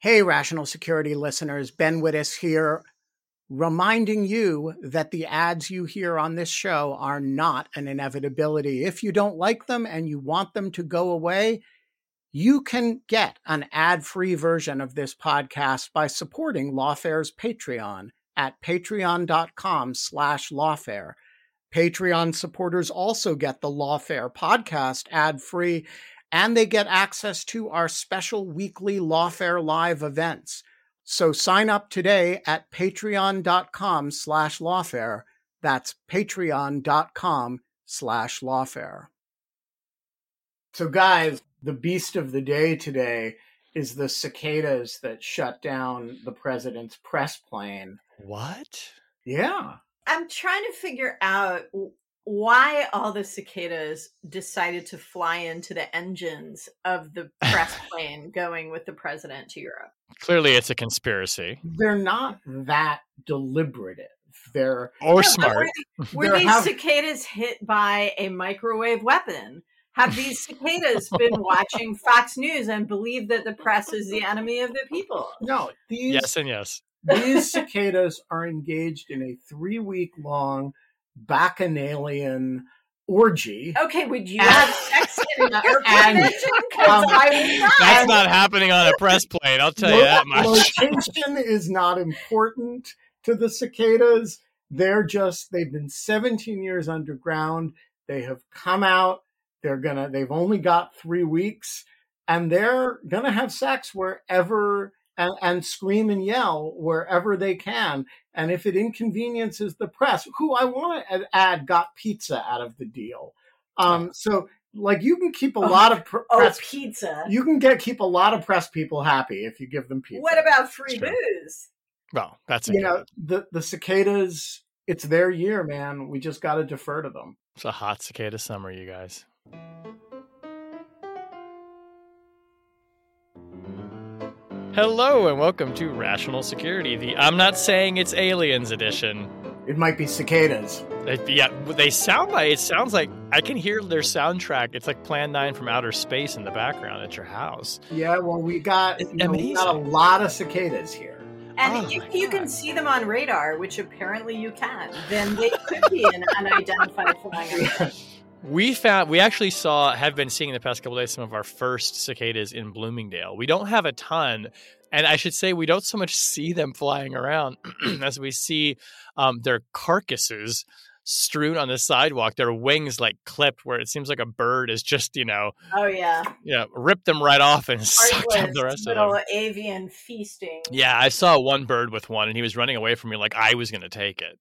Hey, Rational Security listeners, Ben Wittes here, reminding you that the ads you hear on this show are not an inevitability. If you don't like them and you want them to go away, you can get an ad-free version of this podcast by supporting Lawfare's Patreon at patreon.com slash lawfare. Patreon supporters also get the Lawfare podcast ad-free, and they get access to our special weekly Lawfare Live events. So sign up today at patreon.com slash lawfare. That's patreon.com slash lawfare. So guys, the beast of the day today is the cicadas that shut down the president's press plane. What? Yeah. I'm trying to figure out why all the cicadas decided to fly into the engines of the press plane going with the president to Europe. Clearly, it's a conspiracy. They're not that deliberative. They're or Yeah, smart. Were, were these have- cicadas hit by a microwave weapon? Have these cicadas been watching Fox News and believe that the press is the enemy of the people? no, these Yes and yes. these cicadas are engaged in a three week long bacchanalian orgy. Okay, would you have sex in an airplane and- um, I would not. That's not happening on a press plane. I'll tell you that much. Location is not important to the cicadas. They're just they've been 17 years underground. They have come out. They're gonna they've only got three weeks, and they're gonna have sex wherever and, and scream and yell wherever they can. And if it inconveniences the press, who I want to add got pizza out of the deal. Um, so like you can keep a Oh, lot of pr- Oh, press pizza. you can get keep a lot of press people happy if you give them pizza. What about free Sure. booze? Well, that's a you know the the cicadas? It's their year, man. We just got to defer to them. It's a hot cicada summer, you guys. Hello and welcome to Rational Security, the I'm not saying it's aliens edition. It might be cicadas. They, yeah, they sound like it sounds like I can hear their soundtrack. It's like Plan 9 from outer space in the background at your house. Yeah, well, we got you know, we got a lot of cicadas here. And Oh if my you can see them on radar, which apparently you can, then they could be an unidentified flying object. We found we actually saw have been seeing in the past couple days some of our first cicadas in Bloomingdale. We don't have a ton, and I should say we don't so much see them flying around as we see um, their carcasses strewn on the sidewalk. Their wings like clipped, where it seems like a bird is just you know Oh yeah, you know ripped them right off and sucked up the rest of them. little them. avian feasting. Yeah, I saw one bird with one, and he was running away from me like I was going to take it.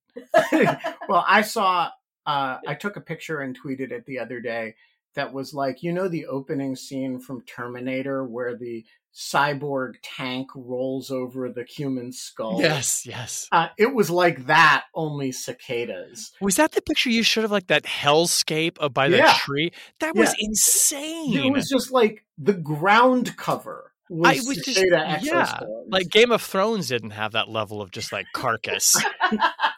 well, I saw. Uh, I took a picture and tweeted it the other day. That was like you know the opening scene from Terminator where the cyborg tank rolls over the human skull. Yes, yes. Uh, it was like that, only cicadas. Was that the picture you showed of like that hellscape uh, by the Yeah. tree? That was Yeah. insane. It was just like the ground cover was, I was just yeah, like Game of Thrones didn't have that level of just like carcass.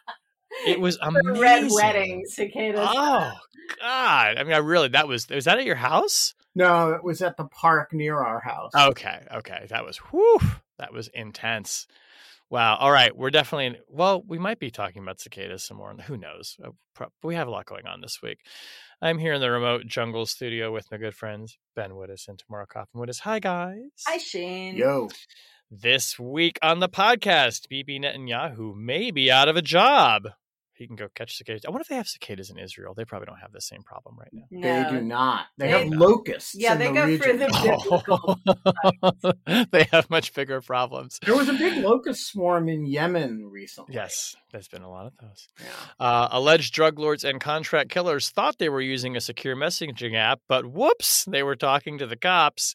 it was The amazing. red wedding cicadas. Oh God! I mean, I really that was was that at your house? no, it was at the park near our house. Okay, okay, that was whew, that was intense. Wow. All right, we're definitely well. We might be talking about cicadas some more. Who knows? Uh, We have a lot going on this week. I'm here in the remote jungle studio with my good friends Ben Wittes and Tamara Coffin Wittes. Hi, guys. Hi Shane. Yo, This week on the podcast, Bibi Netanyahu may be out of a job. He can go catch cicadas. I wonder if they have cicadas in Israel. They probably don't have the same problem right now. No, they do not. They, they have locusts. Yeah, they the go region. for the biblical. they have much bigger problems. There was a big locust swarm in Yemen recently. Yes, there's been a lot of those. Yeah. Uh, alleged drug lords and contract killers thought they were using a secure messaging app, but whoops, they were talking to the cops.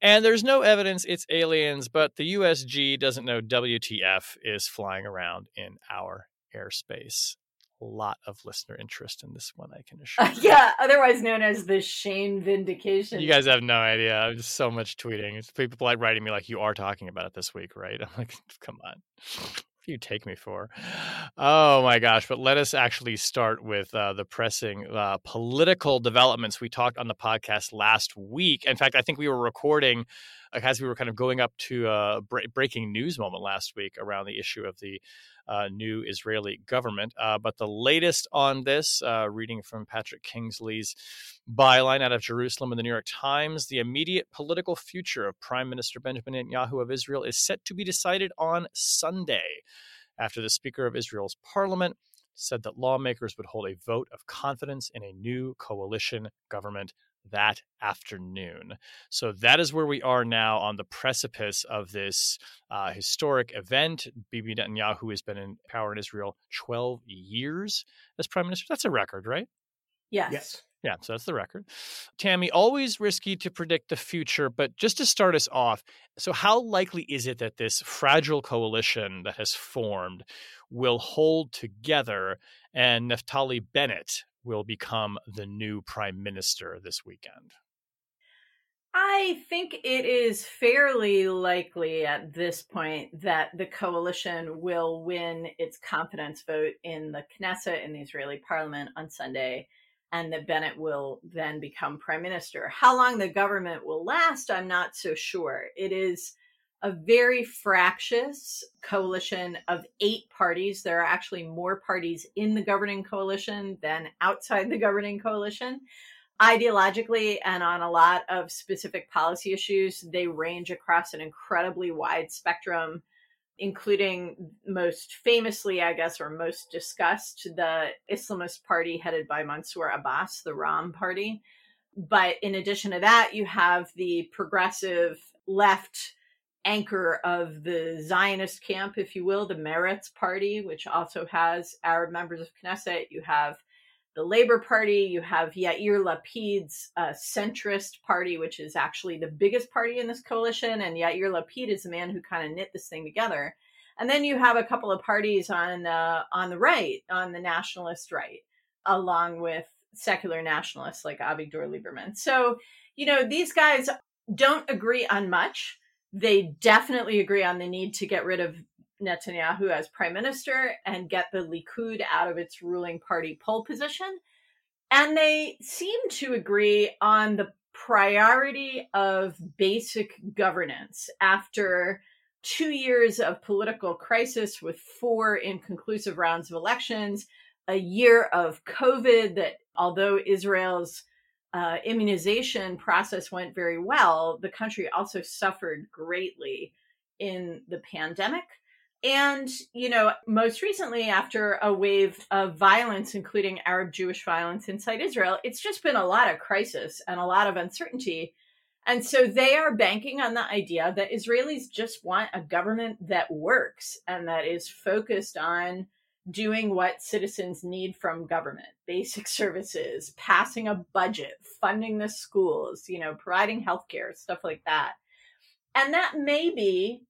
And there's no evidence it's aliens, but the USG doesn't know WTF is flying around in our airspace. A lot of listener interest in this one, I can assure. Uh, yeah, otherwise known as the Shane vindication. You guys have no idea. There's so much tweeting. It's people like writing me like, "You are talking about it this week, right?" I'm like, "Come on." you take me for? Oh my gosh. But let us actually start with uh, the pressing uh, political developments we talked on the podcast last week. In fact, I think we were recording as we were kind of going up to a breaking news moment last week around the issue of the uh, new Israeli government. Uh, but the latest on this, uh, reading from Patrick Kingsley's byline out of Jerusalem in the New York Times, the immediate political future of Prime Minister Benjamin Netanyahu of Israel is set to be decided on Sunday after the Speaker of Israel's parliament said that lawmakers would hold a vote of confidence in a new coalition government that afternoon. So that is where we are now on the precipice of this uh, historic event. Bibi Netanyahu has been in power in Israel 12 years as prime minister. That's a record, right? Yes. Yes. Yeah, so that's the record. Tammy, always risky to predict the future, but just to start us off, so how likely is it that this fragile coalition that has formed will hold together and Naftali Bennett will become the new prime minister this weekend? I think it is fairly likely at this point that the coalition will win its confidence vote in the Knesset in the Israeli parliament on Sunday, and that Bennett will then become prime minister. How long the government will last, I'm not so sure. It is a very fractious coalition of eight parties. There are actually more parties in the governing coalition than outside the governing coalition. Ideologically and on a lot of specific policy issues, they range across an incredibly wide spectrum, including most famously, I guess, or most discussed, the Islamist party headed by Mansour Abbas, the Ra'am party. But in addition to that, you have the progressive left anchor of the Zionist camp, if you will, the Meretz Party, which also has Arab members of Knesset. You have the Labor Party. You have Yair Lapid's uh, centrist party, which is actually the biggest party in this coalition. And Yair Lapid is the man who kind of knit this thing together. And then you have a couple of parties on uh, on the right, on the nationalist right, along with secular nationalists like Avigdor Lieberman. So, you know, these guys don't agree on much they definitely agree on the need to get rid of Netanyahu as prime minister and get the Likud out of its ruling party pole position. And they seem to agree on the priority of basic governance after two years of political crisis with four inconclusive rounds of elections, a year of COVID that, although Israel's uh, immunization process went very well, the country also suffered greatly in the pandemic. And, you know, most recently, after a wave of violence, including Arab Jewish violence inside Israel, it's just been a lot of crisis and a lot of uncertainty. And so they are banking on the idea that Israelis just want a government that works and that is focused on doing what citizens need from government. Basic services passing a budget funding the schools you know providing healthcare stuff like that. And that may be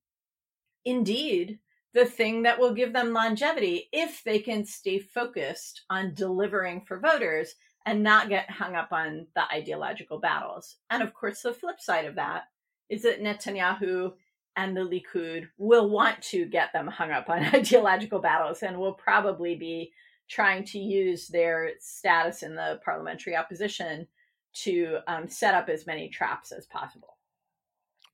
indeed the thing that will give them longevity if they can stay focused on delivering for voters and not get hung up on the ideological battles. And of course the flip side of that is that netanyahu and the Likud will want to get them hung up on ideological battles and will probably be trying to use their status in the parliamentary opposition to um, set up as many traps as possible.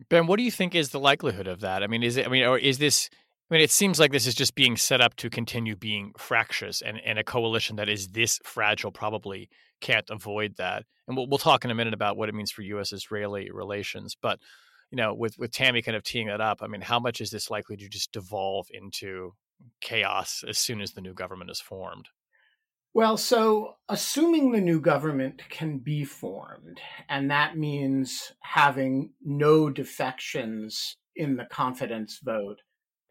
Ben, what do you think is the likelihood of that? I mean, is it? I mean, or is this? I mean, it seems like this is just being set up to continue being fractious, and, and a coalition that is this fragile probably can't avoid that. And we'll, we'll talk in a minute about what it means for U.S. Israeli relations. But you know, with with Tammy kind of teeing that up, I mean, how much is this likely to just devolve into chaos as soon as the new government is formed? Well, so assuming the new government can be formed, and that means having no defections in the confidence vote,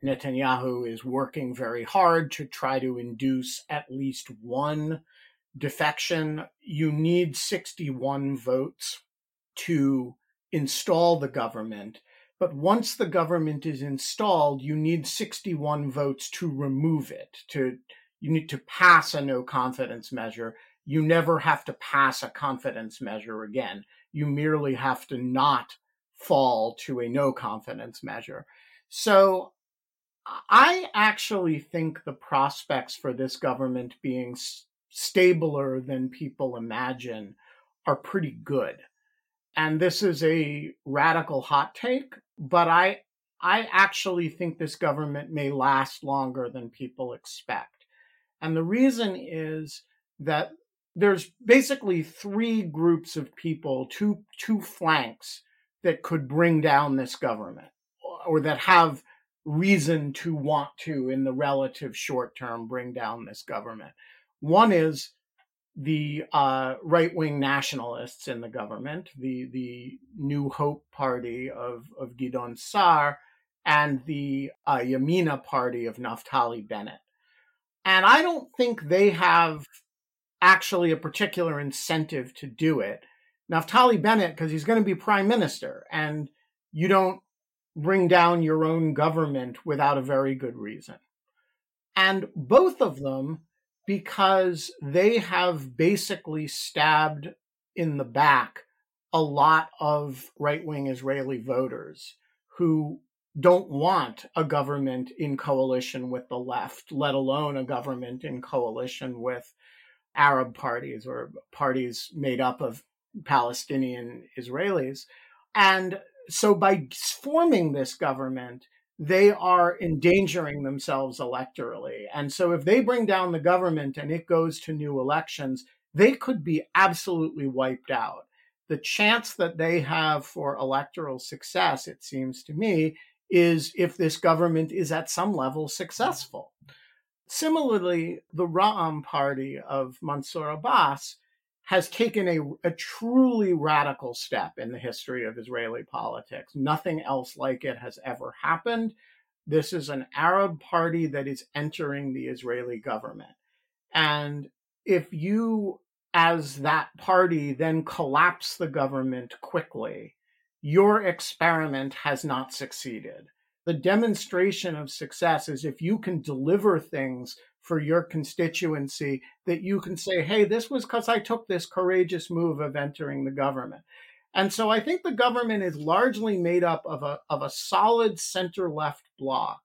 Netanyahu is working very hard to try to induce at least one defection. You need 61 votes to install the government. But once the government is installed, you need 61 votes to remove it, to you need to pass a no confidence measure. You never have to pass a confidence measure again. You merely have to not fall to a no confidence measure. So I actually think the prospects for this government being stabler than people imagine are pretty good. And this is a radical hot take, but I I actually think this government may last longer than people expect. And the reason is that there's basically three groups of people, two two flanks that could bring down this government or that have reason to want to in the relative short term bring down this government. One is the uh, right wing nationalists in the government, the the New Hope Party of of Gideon Sa'ar, and the uh, Yamina Party of Naftali Bennett. And I don't think they have actually a particular incentive to do it. Naftali Bennett, because he's going to be prime minister, and you don't bring down your own government without a very good reason. And both of them, because they have basically stabbed in the back a lot of right wing Israeli voters who don't want a government in coalition with the left, let alone a government in coalition with Arab parties or parties made up of Palestinian Israelis. And so by forming this government, they are endangering themselves electorally. And so if they bring down the government and it goes to new elections, they could be absolutely wiped out. The chance that they have for electoral success, it seems to me, is if this government is at some level successful. Similarly, the Ra'am party of Mansour Abbas has taken a, a truly radical step in the history of Israeli politics. Nothing else like it has ever happened. This is an Arab party that is entering the Israeli government. And if you, as that party, then collapse the government quickly, your experiment has not succeeded. The demonstration of success is if you can deliver things for your constituency that you can say, hey, this was because I took this courageous move of entering the government. And so I think the government is largely made up of a, of a solid center left bloc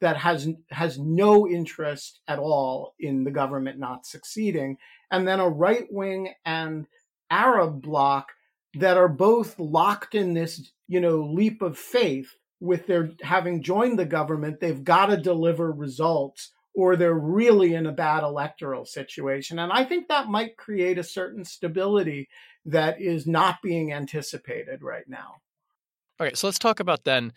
that has has no interest at all in the government not succeeding, and then a right wing and Arab bloc that are both locked in this, you know, leap of faith with their having joined the government, they've got to deliver results or they're really in a bad electoral situation. And I think that might create a certain stability that is not being anticipated right now. Okay, so let's talk about then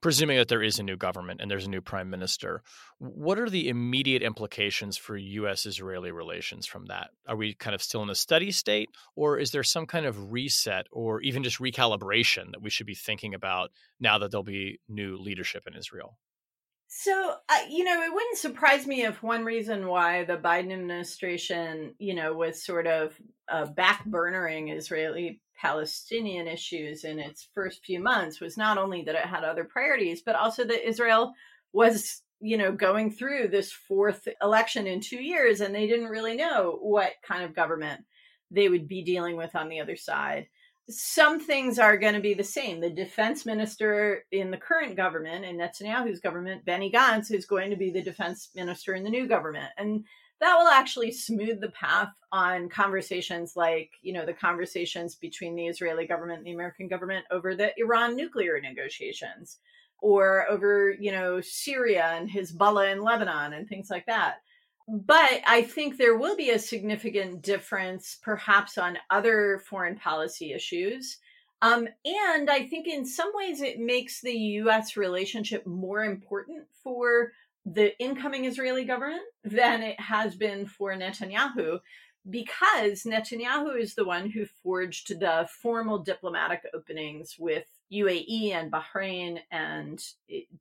presuming that there is a new government and there's a new prime minister, what are the immediate implications for U.S. Israeli relations from that? Are we kind of still in a steady state, or is there some kind of reset or even just recalibration that we should be thinking about now that there'll be new leadership in Israel? So, uh, you know, it wouldn't surprise me if one reason why the Biden administration, you know, was sort of uh, backburnering Israeli Palestinian issues in its first few months was not only that it had other priorities, but also that Israel was, you know, going through this fourth election in two years and they didn't really know what kind of government they would be dealing with on the other side. Some things are going to be the same. The defense minister in the current government, in Netanyahu's government, Benny Gantz, is going to be the defense minister in the new government. And that will actually smooth the path on conversations like, you know, the conversations between the Israeli government and the American government over the Iran nuclear negotiations or over, you know, Syria and Hezbollah in Lebanon and things like that. But I think there will be a significant difference perhaps on other foreign policy issues. Um, and I think in some ways it makes the US relationship more important for the incoming Israeli government than it has been for Netanyahu because Netanyahu is the one who forged the formal diplomatic openings with UAE and Bahrain and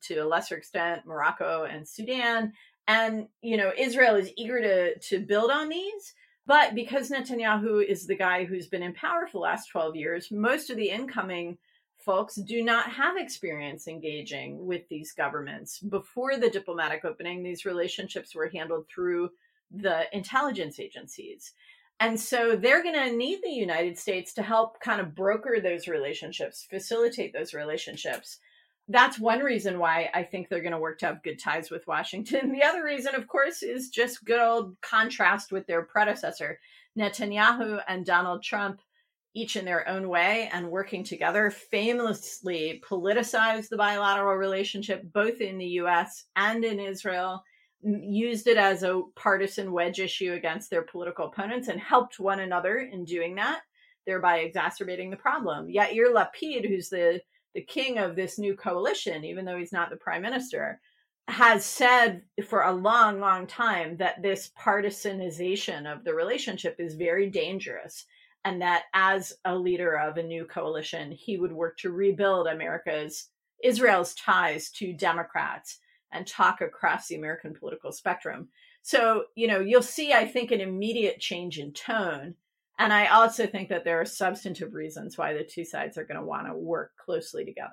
to a lesser extent Morocco and Sudan and you know Israel is eager to to build on these but because Netanyahu is the guy who's been in power for the last 12 years most of the incoming folks do not have experience engaging with these governments before the diplomatic opening these relationships were handled through the intelligence agencies and so they're going to need the United States to help kind of broker those relationships, facilitate those relationships. That's one reason why I think they're going to work to have good ties with Washington. The other reason, of course, is just good old contrast with their predecessor. Netanyahu and Donald Trump, each in their own way and working together, famously politicized the bilateral relationship both in the US and in Israel used it as a partisan wedge issue against their political opponents and helped one another in doing that, thereby exacerbating the problem. Yair Lapid, who's the the king of this new coalition, even though he's not the prime minister, has said for a long, long time that this partisanization of the relationship is very dangerous. And that as a leader of a new coalition, he would work to rebuild America's, Israel's ties to Democrats and talk across the American political spectrum. So, you know, you'll see, I think, an immediate change in tone. And I also think that there are substantive reasons why the two sides are going to want to work closely together.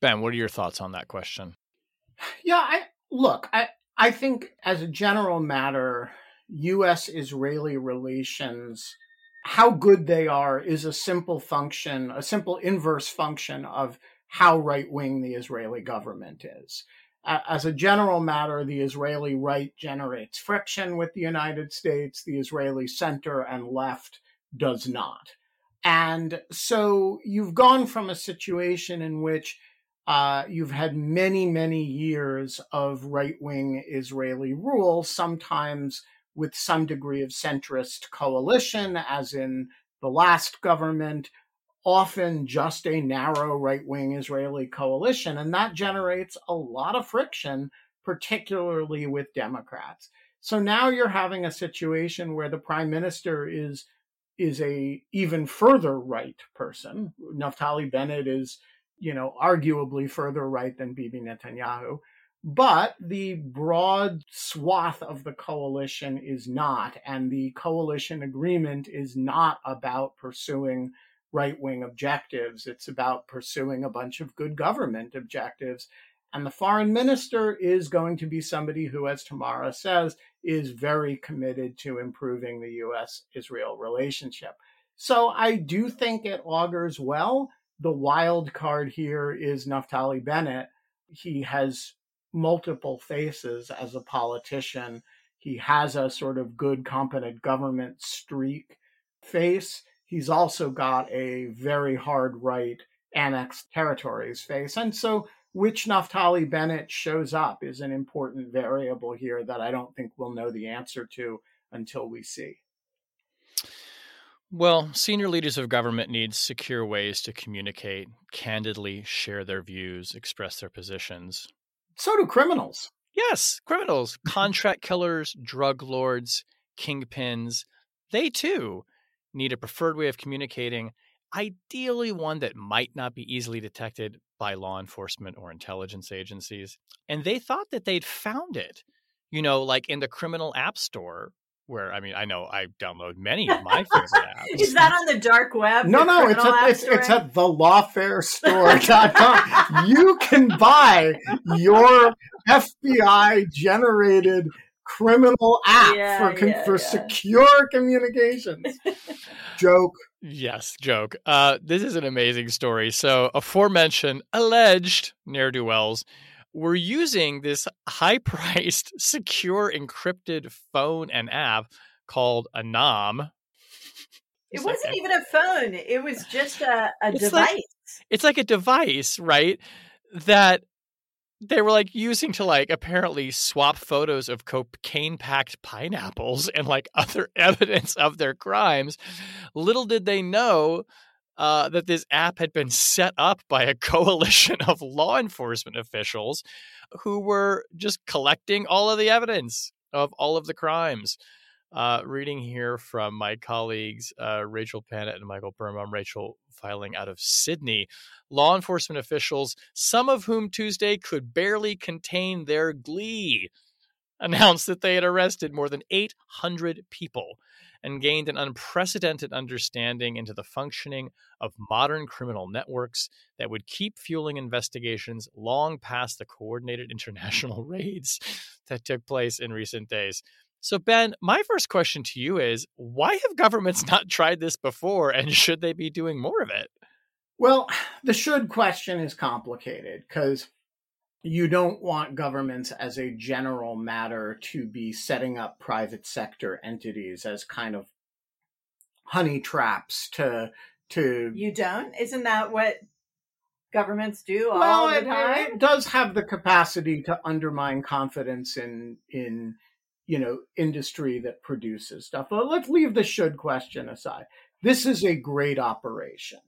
Ben, what are your thoughts on that question? Yeah, I look, I I think as a general matter, US Israeli relations how good they are is a simple function, a simple inverse function of how right wing the Israeli government is as a general matter, the Israeli right generates friction with the United States, the Israeli center and left does not. And so you've gone from a situation in which uh, you've had many, many years of right wing Israeli rule, sometimes with some degree of centrist coalition, as in the last government, often just a narrow right wing Israeli coalition. And that generates a lot of friction, particularly with Democrats. So now you're having a situation where the prime minister is is a even further right person. Naftali Bennett is, you know, arguably further right than Bibi Netanyahu. But the broad swath of the coalition is not, and the coalition agreement is not about pursuing right wing objectives. It's about pursuing a bunch of good government objectives. And the foreign minister is going to be somebody who, as Tamara says, is very committed to improving the US Israel relationship. So I do think it augurs well. The wild card here is Naftali Bennett. He has multiple faces as a politician. He has a sort of good, competent government streak face he's also got a very hard right annexed territories face. And so which Naftali Bennett shows up is an important variable here that I don't think we'll know the answer to until we see. Well, senior leaders of government need secure ways to communicate, candidly share their views, express their positions. So do criminals. Yes, criminals, contract killers, drug lords, kingpins, they too need a preferred way of communicating, ideally one that might not be easily detected by law enforcement or intelligence agencies. And they thought that they'd found it, you know, like in the criminal app store. Where I mean, I know I download many of my favorite apps. Is that on the dark web? No, no, it's at, it's, it's at thelawfarestore.com. you can buy your FBI generated criminal app yeah, for yeah, for yeah. secure communications. joke. Yes, joke. Uh, this is an amazing story. So, aforementioned alleged ne'er do wells were using this high priced, secure, encrypted phone and app called ANOM. It wasn't even a phone. It was just a, a it's device. Like, it's like a device, right? That they were like using to like apparently swap photos of cocaine packed pineapples and like other evidence of their crimes. Little did they know uh, that this app had been set up by a coalition of law enforcement officials who were just collecting all of the evidence of all of the crimes. Uh, reading here from my colleagues uh, Rachel Pannett and Michael Burma. Rachel filing out of Sydney. Law enforcement officials, some of whom Tuesday could barely contain their glee, announced that they had arrested more than 800 people and gained an unprecedented understanding into the functioning of modern criminal networks that would keep fueling investigations long past the coordinated international raids that took place in recent days. So, Ben, my first question to you is why have governments not tried this before and should they be doing more of it? Well, the should question is complicated because you don't want governments as a general matter to be setting up private sector entities as kind of honey traps to to you don't isn't that what governments do all well, the time it, it does have the capacity to undermine confidence in in you know, industry that produces stuff. But let's leave the should question aside. This is a great operation.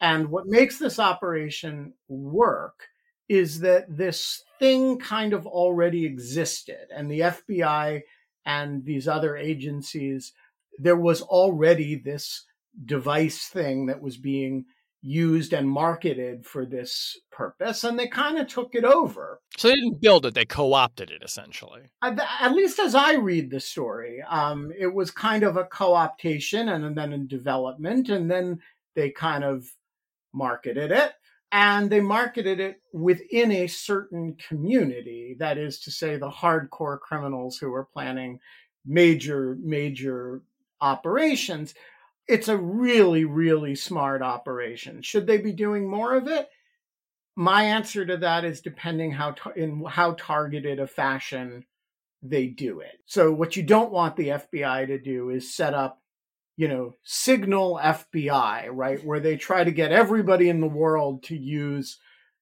And what makes this operation work is that this thing kind of already existed. And the FBI and these other agencies, there was already this device thing that was being used and marketed for this purpose, and they kind of took it over. So they didn't build it; they co-opted it essentially. At least as I read the story, um, it was kind of a co-optation, and then in development, and then they kind of marketed it, and they marketed it within a certain community. That is to say, the hardcore criminals who were planning major, major operations it's a really, really smart operation. Should they be doing more of it? My answer to that is depending how tar- in how targeted a fashion they do it. So what you don't want the FBI to do is set up, you know, signal FBI, right, where they try to get everybody in the world to use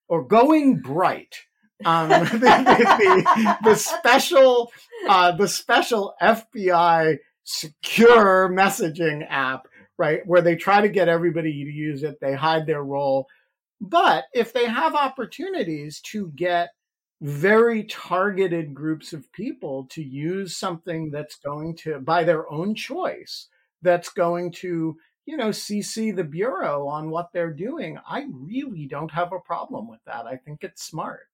or going bright. Um, the, the, the, special, uh, the special FBI secure messaging app right? Where they try to get everybody to use it, they hide their role. But if they have opportunities to get very targeted groups of people to use something that's going to, by their own choice, that's going to, you know, CC the Bureau on what they're doing, I really don't have a problem with that. I think it's smart.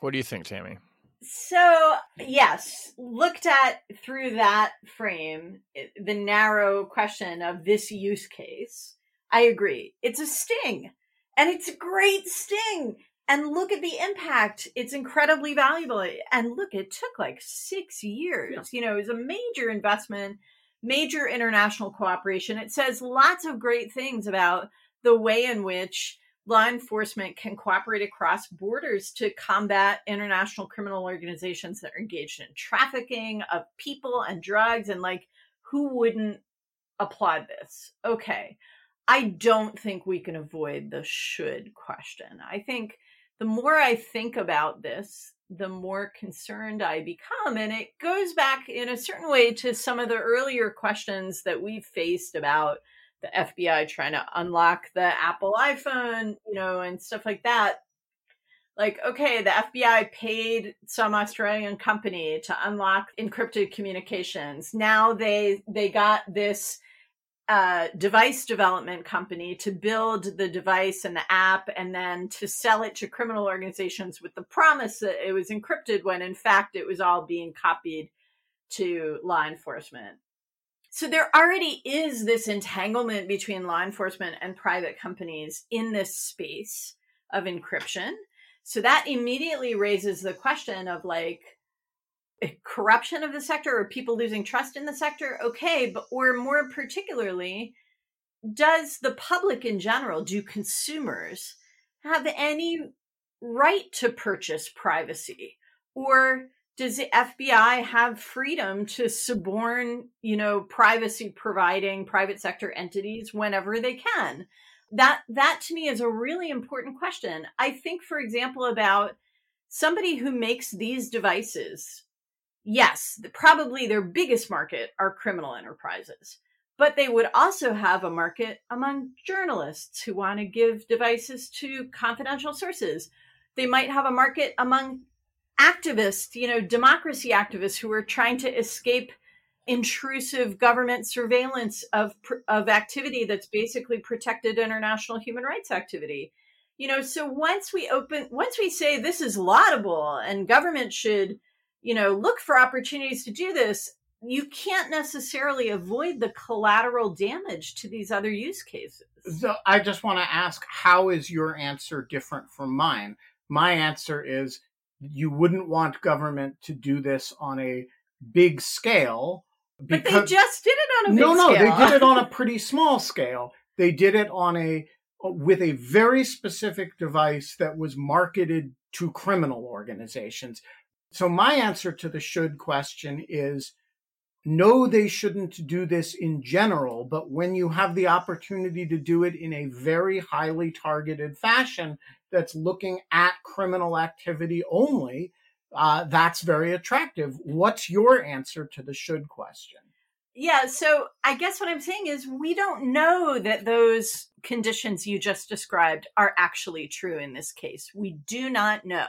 What do you think, Tammy? So, yes, looked at through that frame, the narrow question of this use case, I agree. It's a sting, and it's a great sting. And look at the impact. It's incredibly valuable. And look, it took like six years. You know, it was a major investment, major international cooperation. It says lots of great things about the way in which law enforcement can cooperate across borders to combat international criminal organizations that are engaged in trafficking of people and drugs and like who wouldn't applaud this? Okay i don't think we can avoid the should question. I think the more i think about this the more concerned i become and it goes back in a certain way to some of the earlier questions that we've faced about the FBI trying to unlock the Apple iPhone, you know, and stuff like that. Like, okay, the FBI paid some Australian company to unlock encrypted communications. Now they they got this uh, device development company to build the device and the app and then to sell it to criminal organizations with the promise that it was encrypted when in fact it was all being copied to law enforcement. So there already is this entanglement between law enforcement and private companies in this space of encryption. So that immediately raises the question of like eh, corruption of the sector or people losing trust in the sector. Okay, but or more particularly, does the public in general, do consumers have any right to purchase privacy? Or does the FBI have freedom to suborn, you know, privacy providing private sector entities whenever they can? That that to me is a really important question. I think for example about somebody who makes these devices. Yes, probably their biggest market are criminal enterprises. but they would also have a market among journalists who want to give devices to confidential sources. They might have a market among activists, you know, democracy activists who are trying to escape intrusive government surveillance of of activity that's basically protected international human rights activity. You know, so once we open once we say this is laudable and government should, you know, look for opportunities to do this, you can't necessarily avoid the collateral damage to these other use cases. So I just want to ask how is your answer different from mine? My answer is you wouldn't want government to do this on a big scale. Because, but they just did it on a no, no, scale. they did it on a pretty small scale. They did it on a uh, with a very specific device that was marketed to criminal organizations. So my answer to the should question is no, they shouldn't do this in general, but when you have the opportunity to do it in a very highly targeted fashion that's looking at criminal activity only, uh, that's very attractive. What's your answer to the should question? Yeah, so I guess what I'm saying is we don't know that those conditions you just described are actually true in this case. We do not know.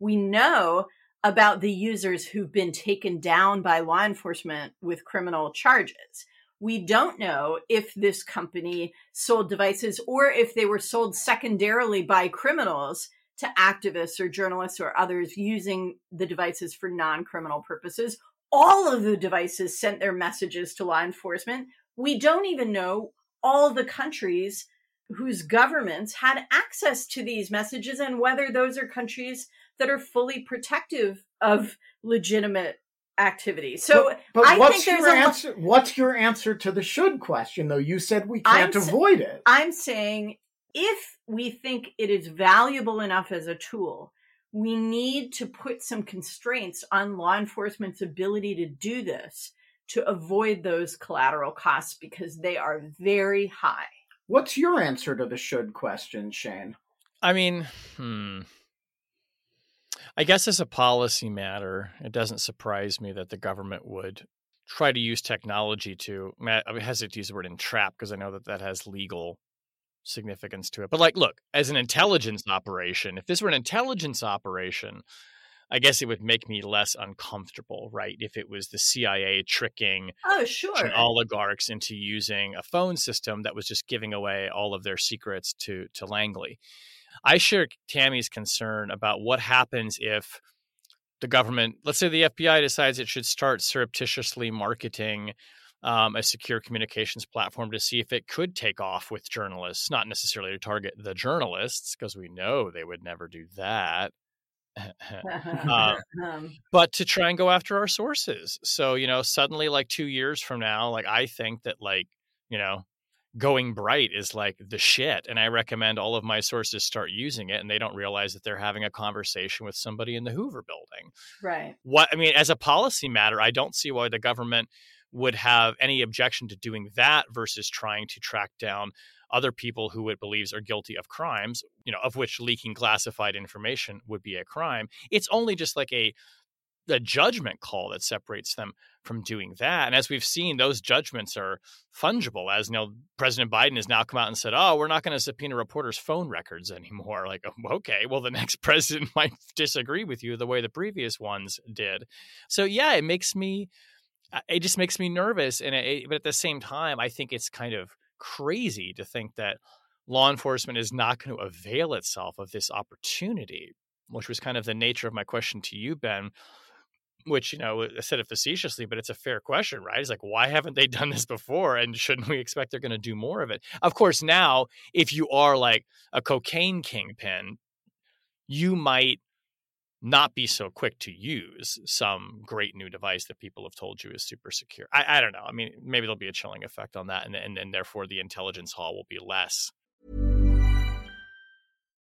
We know about the users who've been taken down by law enforcement with criminal charges. We don't know if this company sold devices or if they were sold secondarily by criminals to activists or journalists or others using the devices for non criminal purposes. All of the devices sent their messages to law enforcement. We don't even know all the countries whose governments had access to these messages and whether those are countries that are fully protective of legitimate activity. So but, but I what's your answer? what's your answer to the should question though? You said we can't I'm avoid it. I'm saying if we think it is valuable enough as a tool, we need to put some constraints on law enforcement's ability to do this to avoid those collateral costs because they are very high. What's your answer to the should question, Shane? I mean, hmm. I guess as a policy matter, it doesn't surprise me that the government would try to use technology to. I hesitate to use the word entrap because I know that that has legal significance to it. But like, look, as an intelligence operation, if this were an intelligence operation, I guess it would make me less uncomfortable, right? If it was the CIA tricking oh, sure. oligarchs into using a phone system that was just giving away all of their secrets to to Langley. I share Tammy's concern about what happens if the government, let's say the FBI decides it should start surreptitiously marketing um, a secure communications platform to see if it could take off with journalists, not necessarily to target the journalists, because we know they would never do that. um, but to try and go after our sources. So, you know, suddenly, like two years from now, like I think that, like, you know, going bright is like the shit and i recommend all of my sources start using it and they don't realize that they're having a conversation with somebody in the hoover building. Right. What i mean as a policy matter i don't see why the government would have any objection to doing that versus trying to track down other people who it believes are guilty of crimes you know of which leaking classified information would be a crime. It's only just like a the judgment call that separates them from doing that. And as we've seen, those judgments are fungible. As you know, President Biden has now come out and said, "Oh, we're not going to subpoena reporters' phone records anymore." Like, okay, well, the next president might disagree with you the way the previous ones did. So yeah, it makes me, uh, it just makes me nervous. And it, but at the same time, I think it's kind of crazy to think that law enforcement is not going to avail itself of this opportunity, which was kind of the nature of my question to you, Ben which you know I said it facetiously, but it's a fair question, right? It's like why haven't they done this before, and shouldn't we expect they're going to do more of it? Of course, now if you are like a cocaine kingpin, you might not be so quick to use some great new device that people have told you is super secure. I, I don't know. I mean, maybe there'll be a chilling effect on that, and, and and therefore the intelligence haul will be less.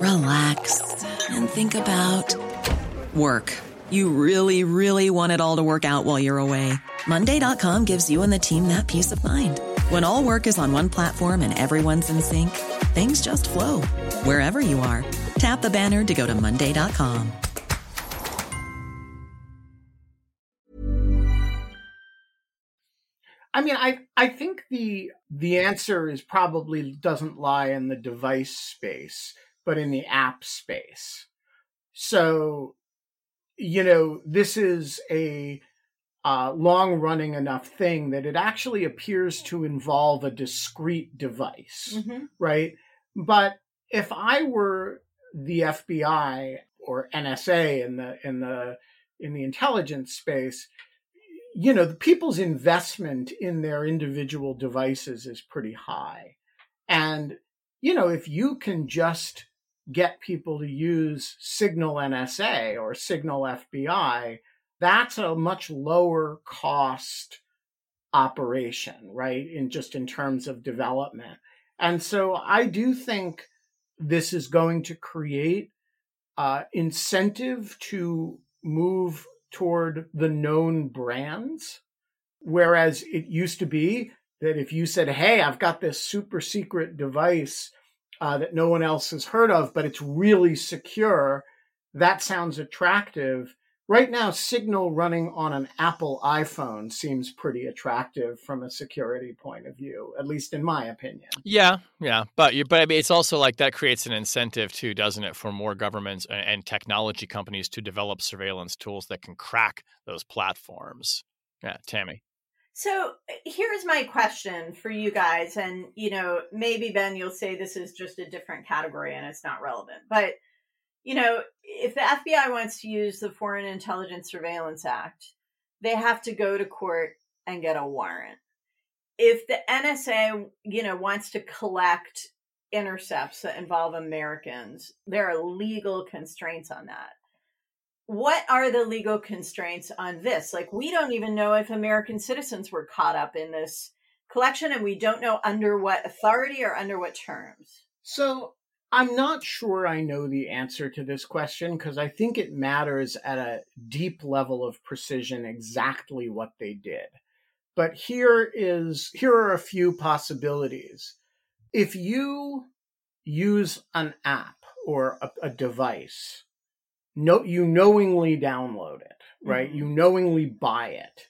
relax, and think about work. You really, really want it all to work out while you're away. Monday.com gives you and the team that peace of mind. When all work is on one platform and everyone's in sync, things just flow wherever you are. Tap the banner to go to Monday.com. I mean, I I think the the answer is probably doesn't lie in the device space, but in the app space. So, you know, this is a uh, long running enough thing that it actually appears to involve a discrete device, mm-hmm. right? But if I were the FBI or NSA in the in the in the intelligence space, you know, the people's investment in their individual devices is pretty high. And, you know, if you can just get people to use Signal NSA or Signal FBI, that's a much lower cost operation, right? In just in terms of development. And so I do think this is going to create uh, incentive to move toward the known brands. Whereas it used to be that if you said, Hey, I've got this super secret device uh, that no one else has heard of, but it's really secure, that sounds attractive. Right now, Signal running on an Apple iPhone seems pretty attractive from a security point of view, at least in my opinion. Yeah, yeah, but you, but I mean, it's also like that creates an incentive too, doesn't it, for more governments and technology companies to develop surveillance tools that can crack those platforms. Yeah, Tammy. So uh, here's my question for you guys, and you know, maybe Ben, you'll say this is just a different category and it's not relevant, but you know, if the FBI wants to use the Foreign Intelligence Surveillance Act, they have to go to court and get a warrant. If the NSA, you know, wants to collect intercepts that involve Americans, there are legal constraints on that. What are the legal constraints on this? Like, we don't even know if American citizens were caught up in this collection, and we don't know under what authority or under what terms. So, I'm not sure I know the answer to this question because I think it matters at a deep level of precision exactly what they did. But here is here are a few possibilities. If you use an app or a, a device, no, you knowingly download it, right? Mm-hmm. You knowingly buy it,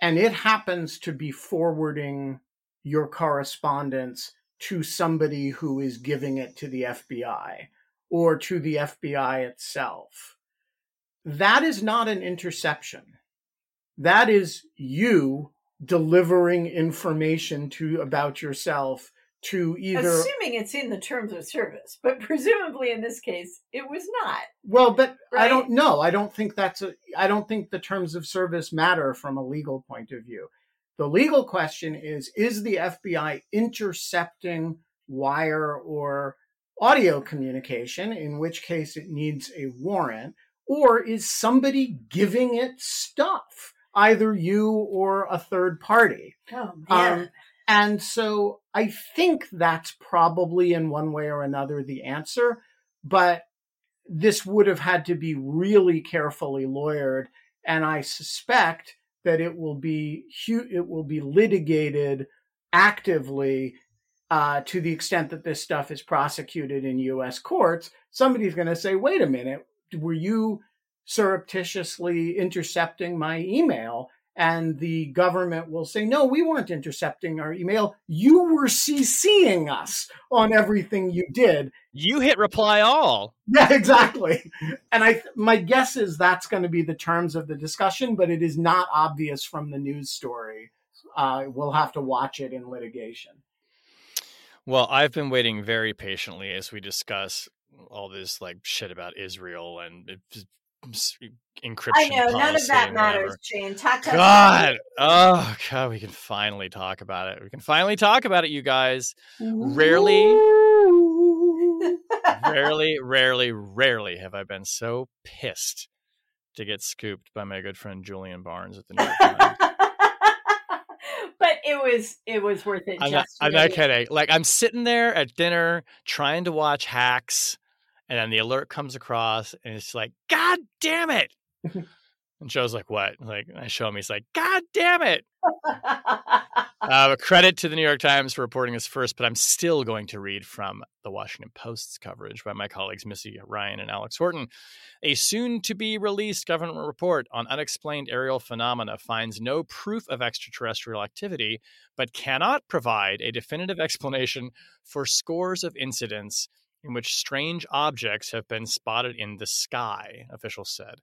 and it happens to be forwarding your correspondence to somebody who is giving it to the FBI or to the FBI itself. That is not an interception. That is you delivering information to about yourself to either assuming it's in the terms of service but presumably in this case it was not well but right? i don't know i don't think that's a i don't think the terms of service matter from a legal point of view the legal question is Is the FBI intercepting wire or audio communication, in which case it needs a warrant, or is somebody giving it stuff, either you or a third party? Oh, um, and so I think that's probably in one way or another the answer, but this would have had to be really carefully lawyered. And I suspect that it will be it will be litigated actively uh, to the extent that this stuff is prosecuted in U.S. courts. Somebody's going to say, "Wait a minute, were you surreptitiously intercepting my email?" And the government will say, "No, we weren't intercepting our email. You were CCing us on everything you did." You hit reply all. Yeah, exactly. And I, my guess is that's going to be the terms of the discussion, but it is not obvious from the news story. Uh, we'll have to watch it in litigation. Well, I've been waiting very patiently as we discuss all this like shit about Israel and encryption. I know none of that matters, Shane. Talk to God, oh God, we can finally talk about it. We can finally talk about it, you guys. Rarely, rarely, rarely, rarely have I been so pissed to get scooped by my good friend Julian Barnes at the New York Times. but it was it was worth it. I'm, not, I'm not kidding. Like I'm sitting there at dinner trying to watch Hacks, and then the alert comes across, and it's like, God damn it! and Joe's like, "What?" Like I show him, he's like, "God damn it!" uh, credit to the New York Times for reporting this first, but I'm still going to read from the Washington Post's coverage by my colleagues Missy Ryan and Alex Horton. A soon to be released government report on unexplained aerial phenomena finds no proof of extraterrestrial activity, but cannot provide a definitive explanation for scores of incidents in which strange objects have been spotted in the sky, officials said.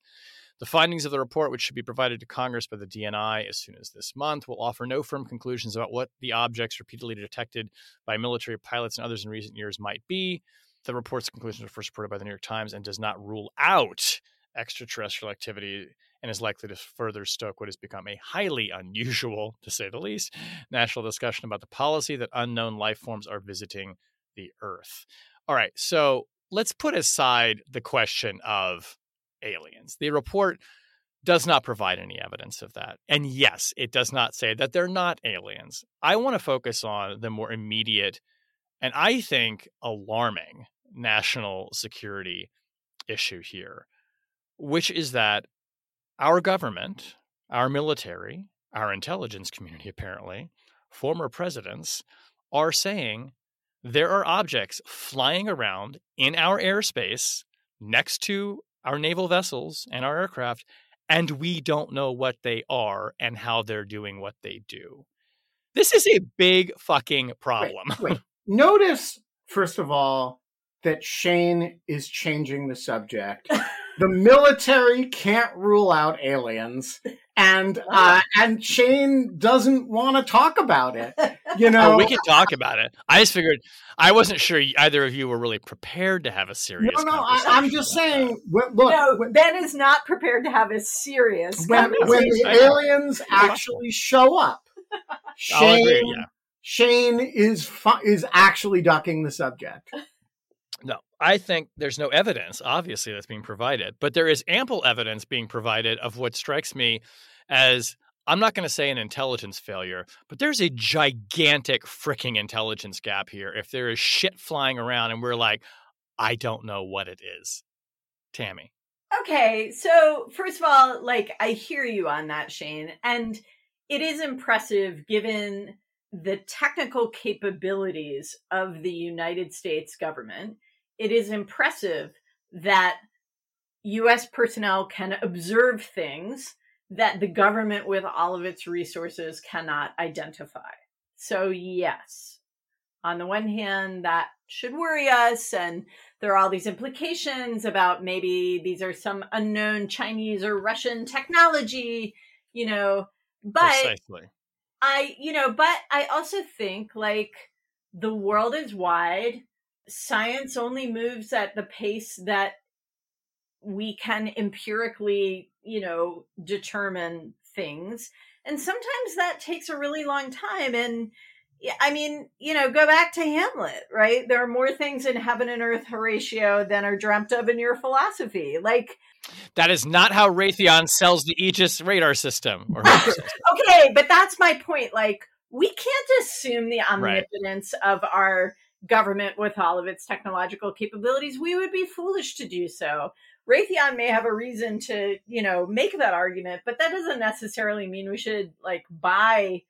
The findings of the report, which should be provided to Congress by the DNI as soon as this month, will offer no firm conclusions about what the objects repeatedly detected by military pilots and others in recent years might be. The report's conclusions were first reported by the New York Times and does not rule out extraterrestrial activity and is likely to further stoke what has become a highly unusual, to say the least, national discussion about the policy that unknown life forms are visiting the Earth. All right, so let's put aside the question of aliens. The report does not provide any evidence of that. And yes, it does not say that they're not aliens. I want to focus on the more immediate and I think alarming national security issue here, which is that our government, our military, our intelligence community, apparently, former presidents are saying there are objects flying around in our airspace next to our naval vessels and our aircraft, and we don't know what they are and how they're doing what they do. This is a big fucking problem. Wait, wait. Notice, first of all, that Shane is changing the subject. the military can't rule out aliens, and uh, and Shane doesn't want to talk about it. You Oh, know, we can talk about it. I just figured I wasn't sure either of you were really prepared to have a serious. no, no. I, i'm just saying. that. Look, no, when, Ben is not prepared to have a serious when, when the aliens actually show up, Shane agree. Yeah. Shane is fu- is actually ducking the subject. No, I think there's no evidence, obviously, that's being provided, but there is ample evidence being provided of what strikes me as I'm not going to say an intelligence failure, but there's a gigantic freaking intelligence gap here. If there is shit flying around and we're like, I don't know what it is. Tammy. Okay, so first of all, like I hear you on that, Shane, and it is impressive given the technical capabilities of the United States government. It is impressive that US personnel can observe things that the government with all of its resources cannot identify. So yes, on the one hand, that should worry us and there are all these implications about maybe these are some unknown Chinese or Russian technology, you know. But Precisely. I, you know, but I also think like the world is wide. Science only moves at the pace that we can empirically, you know, determine things. And sometimes that takes a really long time. And I mean, you know, go back to Hamlet, right? There are more things in heaven and earth, Horatio, than are dreamt of in your philosophy. Like, That is not how Raytheon sells the Aegis radar system. Or whoever sells it. okay, but that's my point. Like, we can't assume the omnipotence of our government with all of its technological capabilities. We would be foolish to do so. Raytheon may have a reason to, you know, make that argument, but that doesn't necessarily mean we should like buy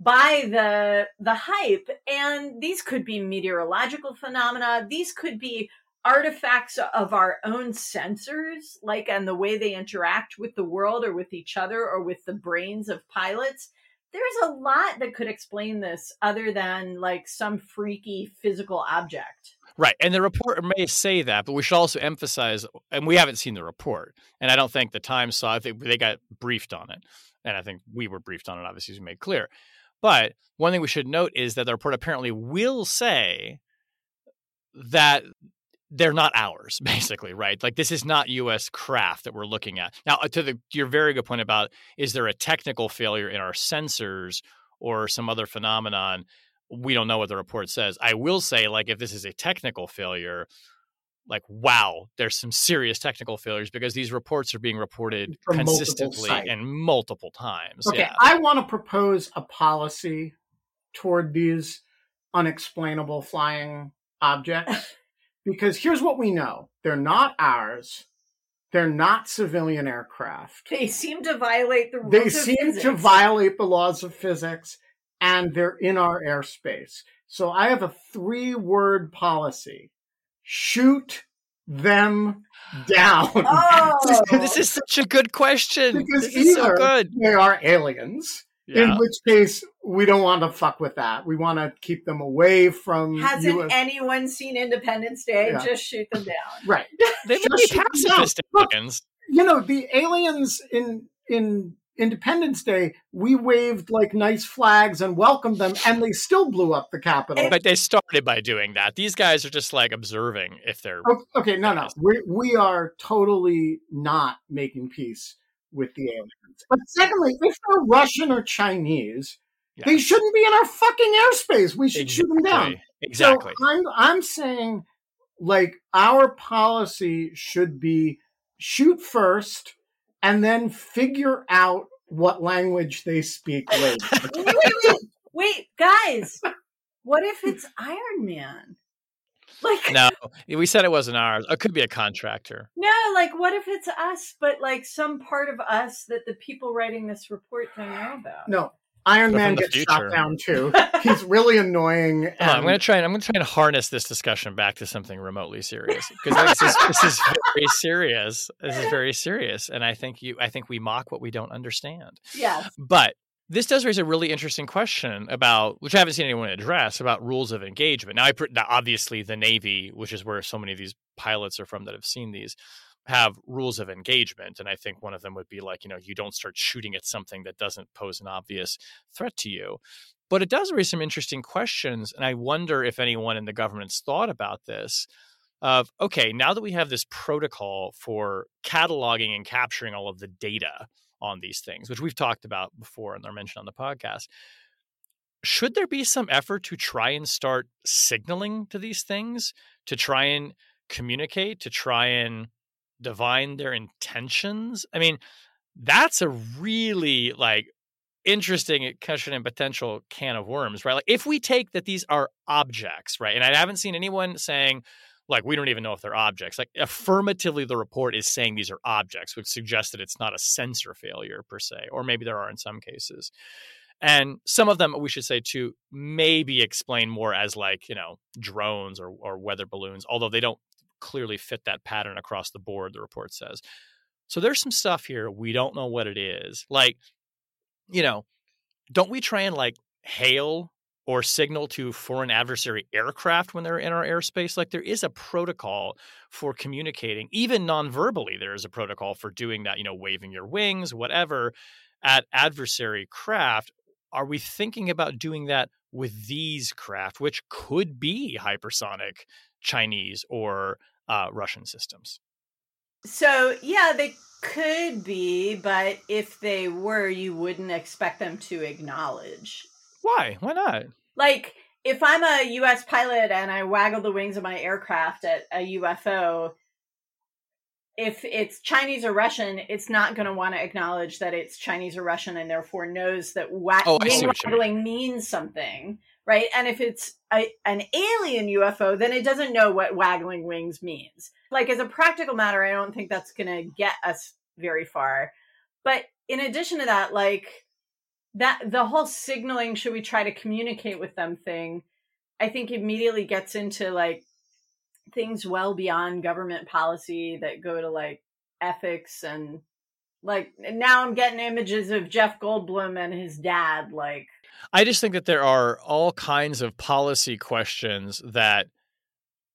buy the the hype. And these could be meteorological phenomena. These could be artifacts of our own sensors, like and the way they interact with the world or with each other or with the brains of pilots. There's a lot that could explain this other than like some freaky physical object. Right. And the report may say that, but we should also emphasize, and we haven't seen the report, and I don't think the Times saw it. They, got briefed on it. And I think we were briefed on it, obviously, as we made clear. But one thing we should note is that the report apparently will say that they're not ours, basically, right? Like this is not U.S. craft that we're looking at. Now, uh, to the your very good point about is there a technical failure in our sensors or some other phenomenon? We don't know what the report says. I will say, like, if this is a technical failure, like, wow, there's some serious technical failures because these reports are being reported From consistently sites. and multiple times. Okay, Yeah. I want to propose a policy toward these unexplainable flying objects because here's what we know they're not ours, they're not civilian aircraft. They seem to violate the rules. They of seem to violate the laws of physics and they're in our airspace. So I have a three word policy shoot them down. Oh, this is such a good question. Because this is so good. they are aliens, Yeah. in which case we don't want to fuck with that. We want to keep them away from Hasn't US anyone seen Independence Day? Yeah. Just shoot them down. right. they may Just be shoot them pacifist Look, aliens. You know, the aliens in in Independence Day, we waved like nice flags and welcomed them, and they still blew up the Capitol. But they started by doing that. These guys are just like observing if they're O- Okay, no, no, we we are totally not making peace with the aliens. But secondly, if they're Russian or Chinese, Yeah. they shouldn't be in our fucking airspace. We should shoot them down. Exactly. So I'm I'm saying like our policy should be shoot first and then figure out what language they speak later. Wait, wait, wait, wait, guys. What if it's Iron Man? Like no, we said it wasn't ours. It could be a contractor. No, like what if it's us, but like some part of us that the people writing this report don't know about? no, Iron But Man gets future. shot down too. He's really annoying. Hold on, I'm going to try and I'm going to try and harness this discussion back to something remotely serious because this is, this is very serious. This is very serious, and I think you I think we mock what we don't understand. Yeah. But this does raise a really interesting question about which I haven't seen anyone address about rules of engagement. Now, I now obviously the Navy, which is where so many of these pilots are from that have seen these, have rules of engagement, and I think one of them would be like you know you don't start shooting at something that doesn't pose an obvious threat to you. But it does raise some interesting questions, and I wonder if anyone in the government's thought about this. Of okay, now that we have this protocol for cataloging and capturing all of the data on these things, which we've talked about before and are mentioned on the podcast. Should there be some effort to try and start signaling to these things, to try and communicate, to try and divine their intentions? I mean, that's a really like interesting question and potential can of worms, right? Like if we take that these are objects, right? And I haven't seen anyone saying, like we don't even know if they're objects. Like affirmatively, the report is saying these are objects, which suggests that it's not a sensor failure per se, or maybe there are in some cases. And some of them, we should say too, maybe explain more as like you know drones or or weather balloons, although they don't clearly fit that pattern across the board. The report says. So there's some stuff here we don't know what it is. Like, you know, don't we try and like hail or signal to foreign adversary aircraft when they're in our airspace. Like there is a protocol for communicating, even non-verbally. There is a protocol for doing that. You know, waving your wings, whatever, at adversary craft. Are we thinking about doing that with these craft, which could be hypersonic Chinese or uh, Russian systems? So yeah, they could be, but if they were, you wouldn't expect them to acknowledge. Why? Why not? Like if I'm a US pilot and I waggle the wings of my aircraft at a UFO, if it's Chinese or Russian, it's not going to want to acknowledge that it's Chinese or Russian and therefore knows that wa- Oh, wing you mean. waggling means something, right? And if it's a, an alien UFO, then it doesn't know what waggling wings means. Like as a practical matter, I don't think that's going to get us very far. But in addition to that, like that the whole signaling should we try to communicate with them thing i think immediately gets into like things well beyond government policy that go to like ethics and like now i'm getting images of jeff goldblum and his dad like I just think that there are all kinds of policy questions that